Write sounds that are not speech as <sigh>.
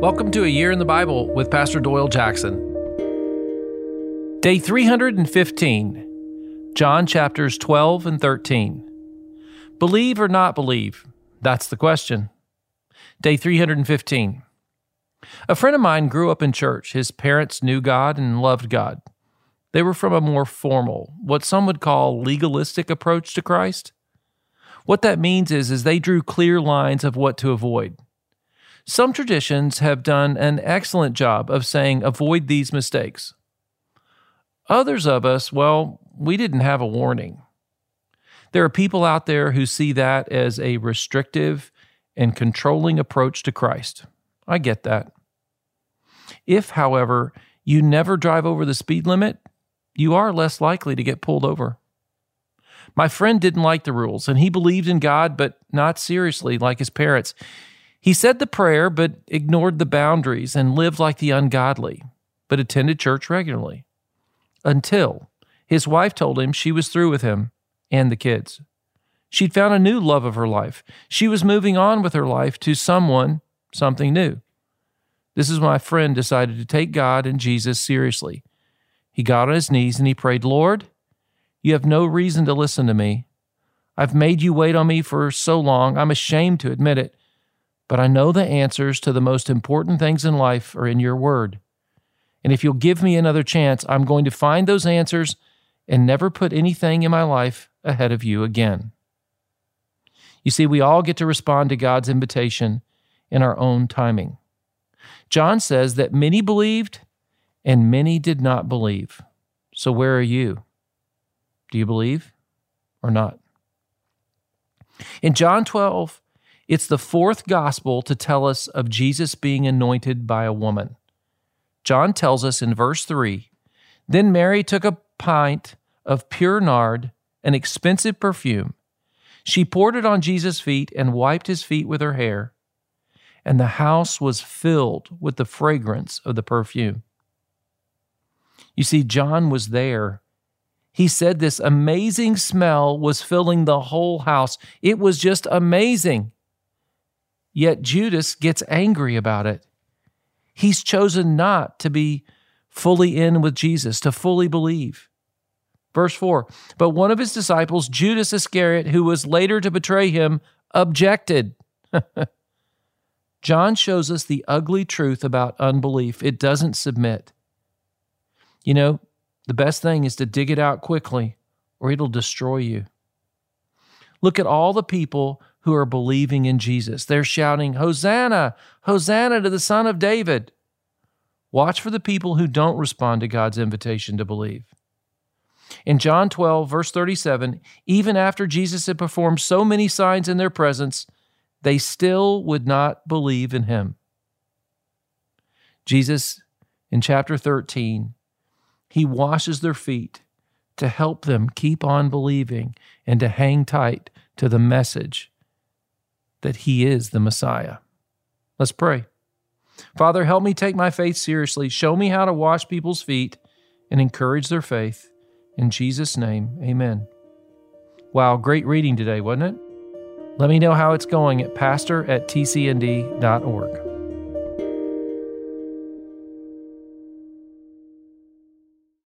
Welcome to A Year in the Bible with Pastor Doyle Jackson. Day 315, John chapters 12 and 13. Believe or not believe? That's the question. Day 315. A friend of mine grew up in church. His parents knew God and loved God. They were from a more formal, what some would call legalistic approach to Christ. What that means is, is they drew clear lines of what to avoid. Some traditions have done an excellent job of saying avoid these mistakes. Others of us, well, we didn't have a warning. There are people out there who see that as a restrictive and controlling approach to Christ. I get that. If, however, you never drive over the speed limit, you are less likely to get pulled over. My friend didn't like the rules, and he believed in God, but not seriously like his parents. He said the prayer, but ignored the boundaries and lived like the ungodly, but attended church regularly. Until his wife told him she was through with him and the kids. She'd found a new love of her life. She was moving on with her life to someone, something new. This is when my friend decided to take God and Jesus seriously. He got on his knees and he prayed, Lord, you have no reason to listen to me. I've made you wait on me for so long, I'm ashamed to admit it but I know the answers to the most important things in life are in your word. And if you'll give me another chance, I'm going to find those answers and never put anything in my life ahead of you again. You see, we all get to respond to God's invitation in our own timing. John says that many believed and many did not believe. So, where are you? Do you believe or not? In John 12, it's the fourth gospel to tell us of Jesus being anointed by a woman. John tells us in verse 3 Then Mary took a pint of pure nard, an expensive perfume. She poured it on Jesus' feet and wiped his feet with her hair, and the house was filled with the fragrance of the perfume. You see, John was there. He said this amazing smell was filling the whole house. It was just amazing. Yet Judas gets angry about it. He's chosen not to be fully in with Jesus, to fully believe. Verse 4 But one of his disciples, Judas Iscariot, who was later to betray him, objected. <laughs> John shows us the ugly truth about unbelief it doesn't submit. You know, the best thing is to dig it out quickly, or it'll destroy you. Look at all the people who are believing in Jesus. They're shouting, Hosanna, Hosanna to the Son of David. Watch for the people who don't respond to God's invitation to believe. In John 12, verse 37, even after Jesus had performed so many signs in their presence, they still would not believe in him. Jesus, in chapter 13, he washes their feet to help them keep on believing and to hang tight to the message that He is the Messiah. Let's pray. Father, help me take my faith seriously. Show me how to wash people's feet and encourage their faith. In Jesus' name, amen. Wow, great reading today, wasn't it? Let me know how it's going at pastor at tcnd.org.